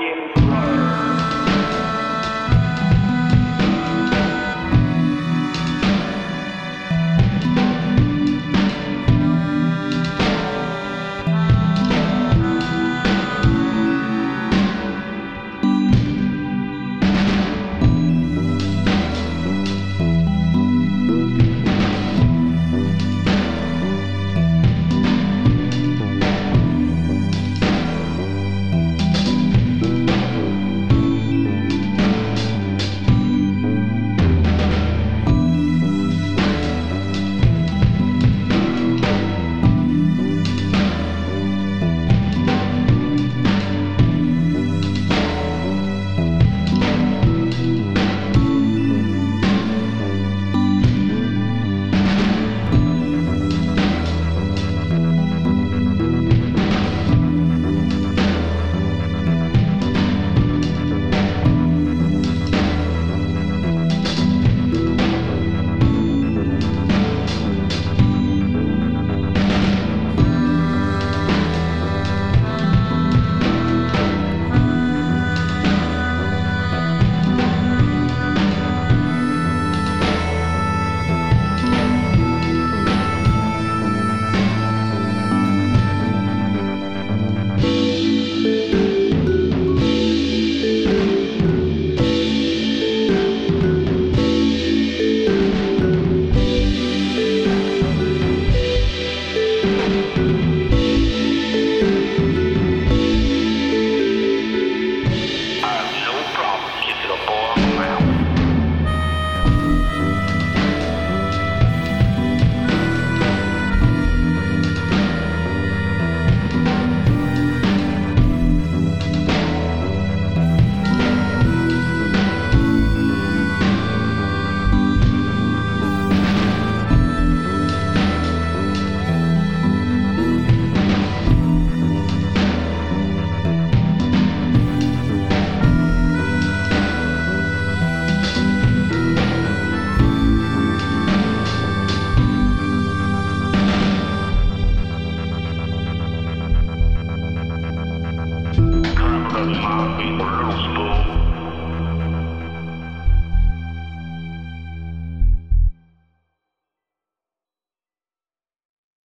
you.